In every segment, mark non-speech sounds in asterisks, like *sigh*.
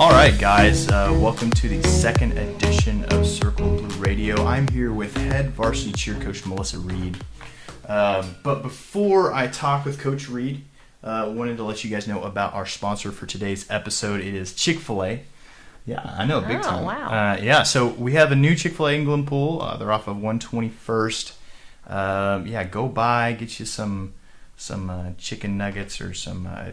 All right, guys, uh, welcome to the second edition of Circle Blue Radio. I'm here with head varsity cheer coach Melissa Reed. Um, but before I talk with Coach Reed, uh, wanted to let you guys know about our sponsor for today's episode. It is Chick Fil A. Yeah, I know, big Oh, time. wow. Uh, yeah, so we have a new Chick Fil A in Glenpool. Uh, they're off of 121st. Um, yeah, go by, get you some some uh, chicken nuggets or some uh,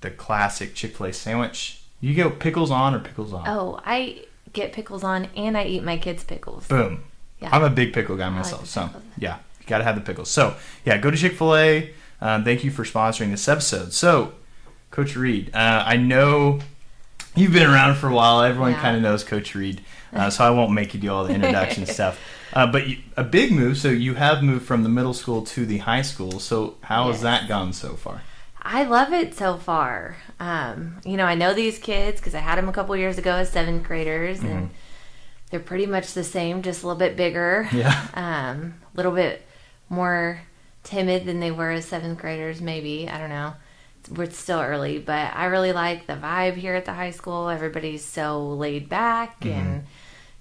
the classic Chick Fil A sandwich. You go pickles on or pickles off. Oh, I get pickles on and I eat my kids' pickles. Boom. Yeah. I'm a big pickle guy myself, the so yeah, you gotta have the pickles. So yeah, go to Chick Fil A. Um, thank you for sponsoring this episode. So, Coach Reed, uh, I know you've been around for a while. Everyone Yeah. kind of knows Coach Reed, uh, so I won't make you do all the introduction *laughs* stuff. Uh, but you, a big move. So you have moved from the middle school to the high school. So how has that gone so far? I love it so far. Um, you know, I know these kids because I had them a couple years ago as seventh graders, Mm-hmm. and they're pretty much the same, just a little bit bigger. Yeah. *laughs* Um, a little bit more timid than they were as seventh graders, maybe. I don't know. We're still early, but I really like the vibe here at the high school. Everybody's so laid back Mm-hmm. and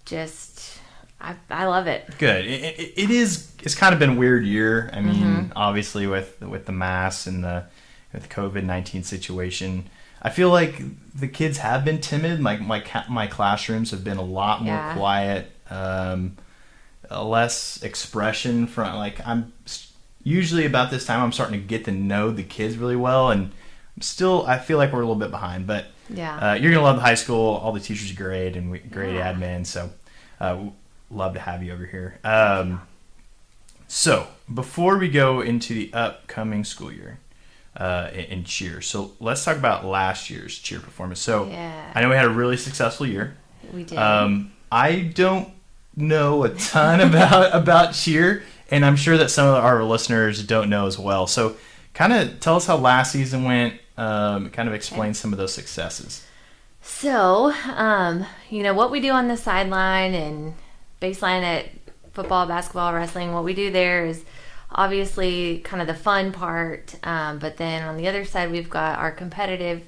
just, I, I love it. Good. It, it, it is. It's kind of been a weird year. I mean, Mm-hmm. obviously with with the mass and the with COVID nineteen situation, I feel like the kids have been timid. My my my classrooms have been a lot more Yeah. quiet. Um, less expression from like I'm usually about this time I'm starting to get to know the kids really well and I'm still I feel like we're a little bit behind but Yeah. uh, you're gonna love the high school all the teachers are great and we, great Yeah. admin so uh, love to have you over here um, so before we go into the upcoming school year uh, in, cheer so let's talk about last year's cheer performance so Yeah. I know we had a really successful year we did. um, I don't know a ton *laughs* about about cheer, and I'm sure that some of our listeners don't know as well. So, kind of tell us how last season went. Um, kind of explain some of those successes. So, um, you know, what we do on the sideline and baseline at football, basketball, wrestling, what we do there is obviously kind of the fun part. Um, but then on the other side, we've got our competitive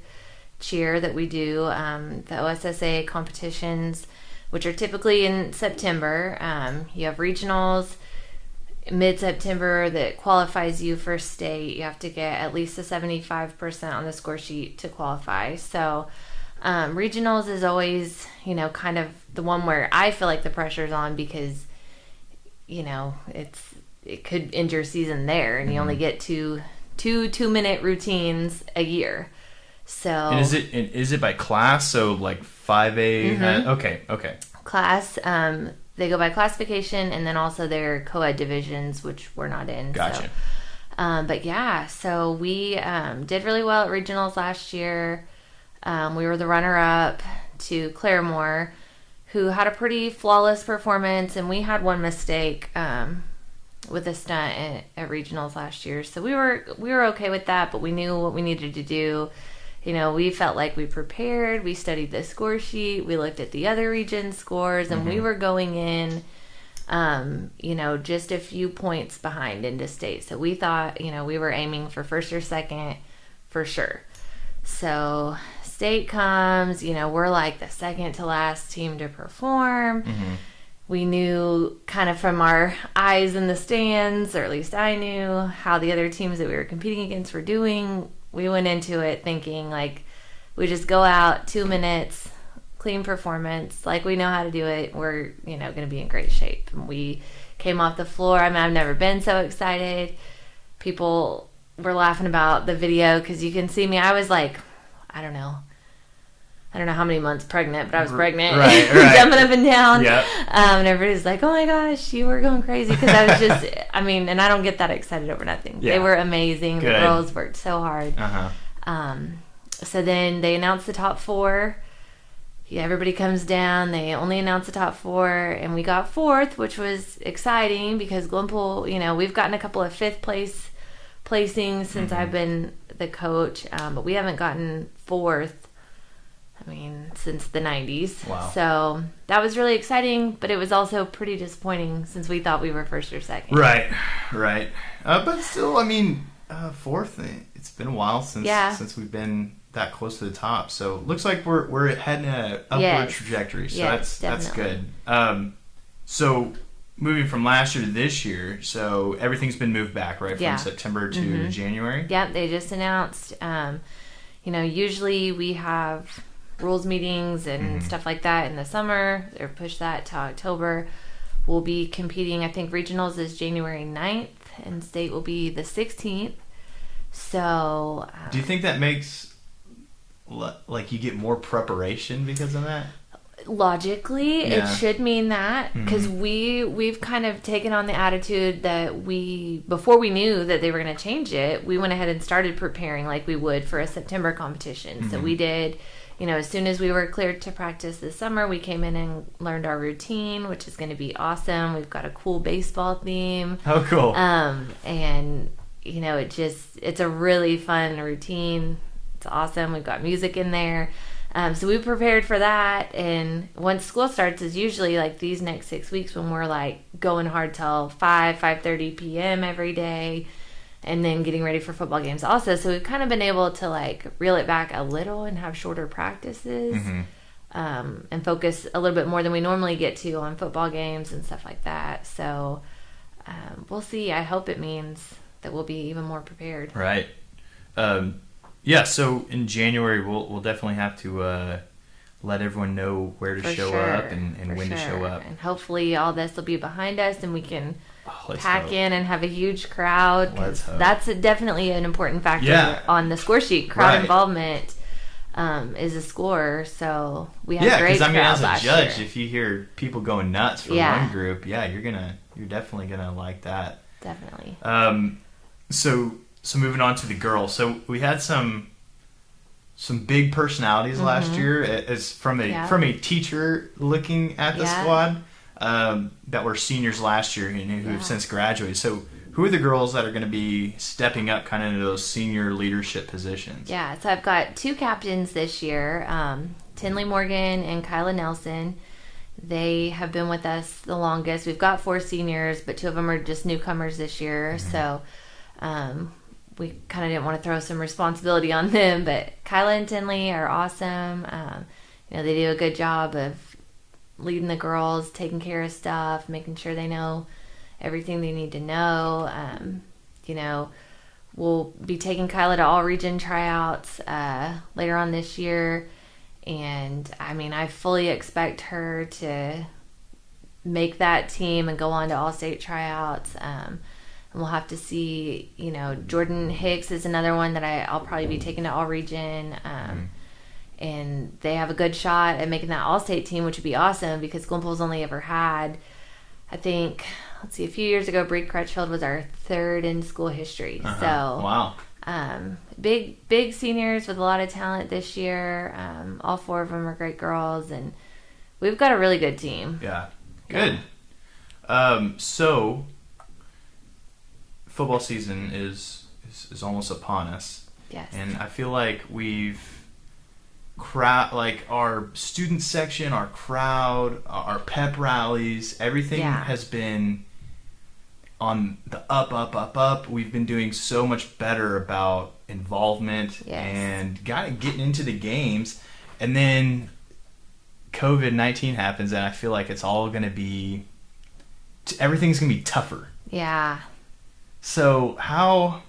cheer that we do, um, the OSSA competitions, which are typically in September. Um, you have regionals mid September that qualifies you for state. You have to get at least a 75% on the score sheet to qualify. So, um, regionals is always, you know, kind of the one where I feel like the pressure's on because, you know, it's it could end your season there, and you only get two two two minute routines a year. So And is it and is it by class? So like five A. Mm-hmm. Okay, okay, class, um, they go by classification, and then also their co-ed divisions, which we're not in. so- gotcha. Um, but yeah, so we um, did really well at regionals last year. Um, we were the runner up to Claremore, who had a pretty flawless performance, and we had one mistake um, with a stunt at, at regionals last year. So we were we were okay with that, but we knew what we needed to do. You know, we felt like we prepared. We studied the score sheet. We looked at the other region scores, and we were going in um, you know, just a few points behind into state. So we thought, you know, we were aiming for first or second for sure. So state comes, you know, we're like the second to last team to perform. We knew kind of from our eyes in the stands, or at least I knew, how the other teams that we were competing against were doing. We went into it thinking like we just go out two minutes, clean performance, like we know how to do it. We're you know going to be in great shape. And we came off the floor. I mean, I've never been so excited. People were laughing about the video because you can see me. I was like, I don't know. I don't know how many months pregnant, but I was pregnant, right, *laughs* right. jumping up and down. Yep. Um, and everybody's like, "Oh my gosh, you were going crazy!" Because I was just, I mean, and I don't get that excited over nothing. Yeah. They were amazing. Good. The girls worked so hard. Uh huh. Um, so then they announced the top four. Yeah, everybody comes down. They only announced the top four, and we got fourth, which was exciting because Glenpool, you know, we've gotten a couple of fifth place placings since Mm-hmm. I've been the coach, um, but we haven't gotten fourth. I mean, since the 90s. Wow. So that was really exciting, but it was also pretty disappointing since we thought we were first or second. Right, right. Uh, but still, I mean, uh, fourth. eh, It's been a while since Yeah. since we've been that close to the top. So looks like we're we're heading a upward Yes. trajectory. So Yes, that's that's good. Um, so moving from last year to this year, so everything's been moved back right from Yeah. September to Mhm. January. Yep, they just announced. Um, you know, usually we have rules meetings and Mhm. stuff like that in the summer. or push that to October. We'll be competing. I think regionals is January 9th and state will be the 16th. So, um, Do you think that makes like you get more preparation because of that? logically Yeah. it should mean that because Mhm. we we've kind of taken on the attitude that we before we knew that they were going to change it we went ahead and started preparing like we would for a september competition so Mhm. we did you know as soon as we were cleared to practice this summer we came in and learned our routine which is going to be awesome we've got a cool baseball theme Oh, cool. um, and you know, it just it's a really fun routine. It's awesome. We've got music in there. Um, so we prepared for that, and once school starts, is usually like these next six weeks when we're like going hard till five, five thirty p.m. every day, and then getting ready for football games also. So we've kind of been able to like reel it back a little and have shorter practices, Mhm. um, and focus a little bit more than we normally get to on football games and stuff like that. So um, we'll see. I hope it means that we'll be even more prepared. Right. Um, yeah. So in January, we'll we'll definitely have to uh, let everyone know where to For show sure, up and, and when to show up. And hopefully all this will be behind us and we can Oh, pack hope. in and have a huge crowd. That's a, definitely an important factor Yeah. on the score sheet. Crowd Right. involvement um, is a score. So we had Yeah, because I mean, as a judge, year. if you hear people going nuts for Yeah. one group, yeah, you're gonna you're definitely gonna like that. Definitely. Um, so so moving on to the girls. So we had some some big personalities last Mhm. year as from a Yeah. from a teacher looking at the Yeah. squad um, that were seniors last year and who Yeah. have since graduated. So who are the girls that are going to be stepping up kind of into those senior leadership positions? Yeah, so I've got two captains this year um, Tinley Morgan and Kyla Nelson. They have been with us the longest. We've got four seniors, but two of them are just newcomers this year. So um, we kind of didn't want to throw some responsibility on them. But Kyla and Tinley are awesome. Um, you know, they do a good job of leading the girls, taking care of stuff, making sure they know everything they need to know. Um, you know, we'll be taking Kyla to all region tryouts uh, later on this year. And I mean, I fully expect her to make that team and go on to all state tryouts. Um, and we'll have to see, you know, Jordan Hicks is another one that I, I'll probably be taking to all region. Um, and they have a good shot at making that all state team, which would be awesome because Glenpool's only ever had, I think, let's see, a few years ago, Bree Crutchfield was our third in school history. Uh-huh. So, wow, um, big, big seniors with a lot of talent this year. Um, all four of them are great girls, and we've got a really good team. yeah, good. Um, so football season is, is is almost upon us. Yes. and I feel like we've crowd like our student section, our crowd, our pep rallies, everything Yeah. has been on the up, up, up, up. We've been doing so much better about involvement Yes. and got getting into the games, and then COVID nineteen happens, and I feel like it's all going to be everything's going to be tougher. yeah. So how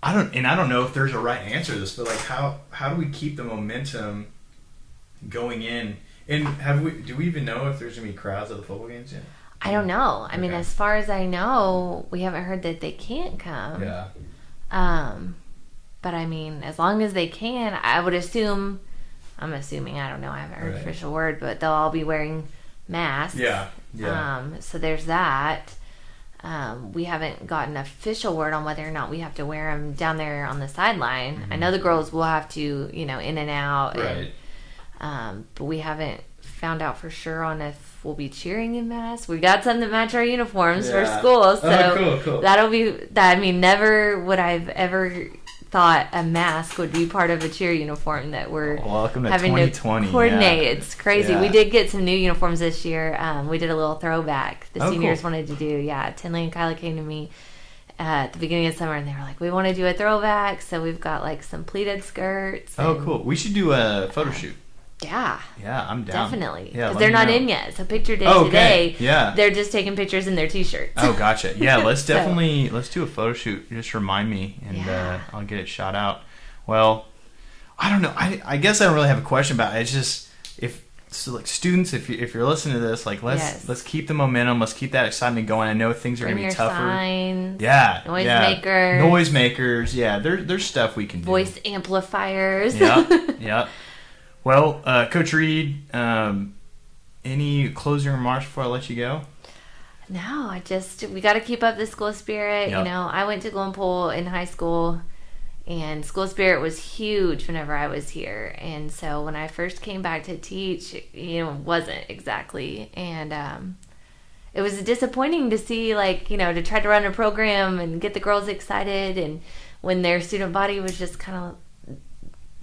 I don't and I don't know if there's a right answer to this, but like how how do we keep the momentum going in? And have we do we even know if there's gonna be crowds at the football games yet? I don't know. I mean, as far as I know, we haven't heard that they can't come. Yeah. Um, but I mean, as long as they can, I would assume. I'm assuming. I don't know. I haven't heard Right. official word, but they'll all be wearing masks. Yeah. Yeah. Um, so there's that. Um, we haven't gotten official word on whether or not we have to wear them down there on the sideline. I know the girls will have to, you know, in and out. right. And, um, but we haven't found out for sure on if we'll be cheering in masks. We got some that match our uniforms for school, *laughs* so Oh, cool, cool. that'll be that. I mean, never would I've ever thought a mask would be part of a cheer uniform that we're Welcome to having 2020. to coordinate. yeah. It's crazy. Yeah. We did get some new uniforms this year. Um, we did a little throwback. The Oh, seniors cool. wanted to do. Yeah, Tinley and Kyla came to me at the beginning of summer, and they were like, "We want to do a throwback," so we've got like some pleated skirts. Oh, and- cool. We should do a photo shoot. Yeah, Yeah, I'm down. definitely. Yeah, they're not know. in yet. So picture day Oh, today. Yeah. They're just taking pictures in their t-shirts. Oh, gotcha. *laughs* Yeah, let's So- definitely let's do a photo shoot. Just remind me, and Yeah. uh, I'll get it shot out. Well, I don't know. I I guess I don't really have a question about it. It's just if so, like students, if you if you're listening to this, like let's Yes. let's keep the momentum. Let's keep that excitement going. I know things are Bring gonna be tougher. signs, Yeah, Noise yeah. noisemakers. noise. Yeah, there, there's stuff we can do. voice amplifiers. Yep, *laughs* yep. Well, uh, Coach Reed, um, any closing remarks before I let you go? No, I just we got to keep up the school spirit. Yep. You know, I went to Glenpool in high school, and school spirit was huge whenever I was here. And so when I first came back to teach, you know, it wasn't exactly. And um, it was disappointing to see, like, you know, to try to run a program and get the girls excited, and when their student body was just kind of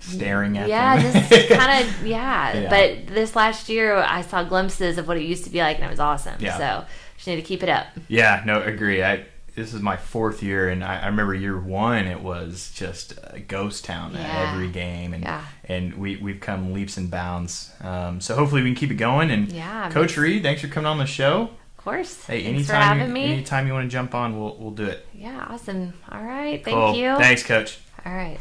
Staring at yeah, them. just *laughs* kind of yeah. Yeah. But this last year, I saw glimpses of what it used to be like, and it was awesome. Yeah. So just need to keep it up. Yeah, no, agree. I this is my fourth year, and I, I remember year one. It was just a ghost town Yeah. at every game, and Yeah. and we we've come leaps and bounds. Um, so hopefully we can keep it going. And Yeah, Coach Reed, thanks for coming on the show. Of course. Hey, Thanks for anytime having you, me. anytime you want to jump on, we'll we'll do it. Yeah, awesome. All right. Thank Cool. you. Thanks, Coach. All right.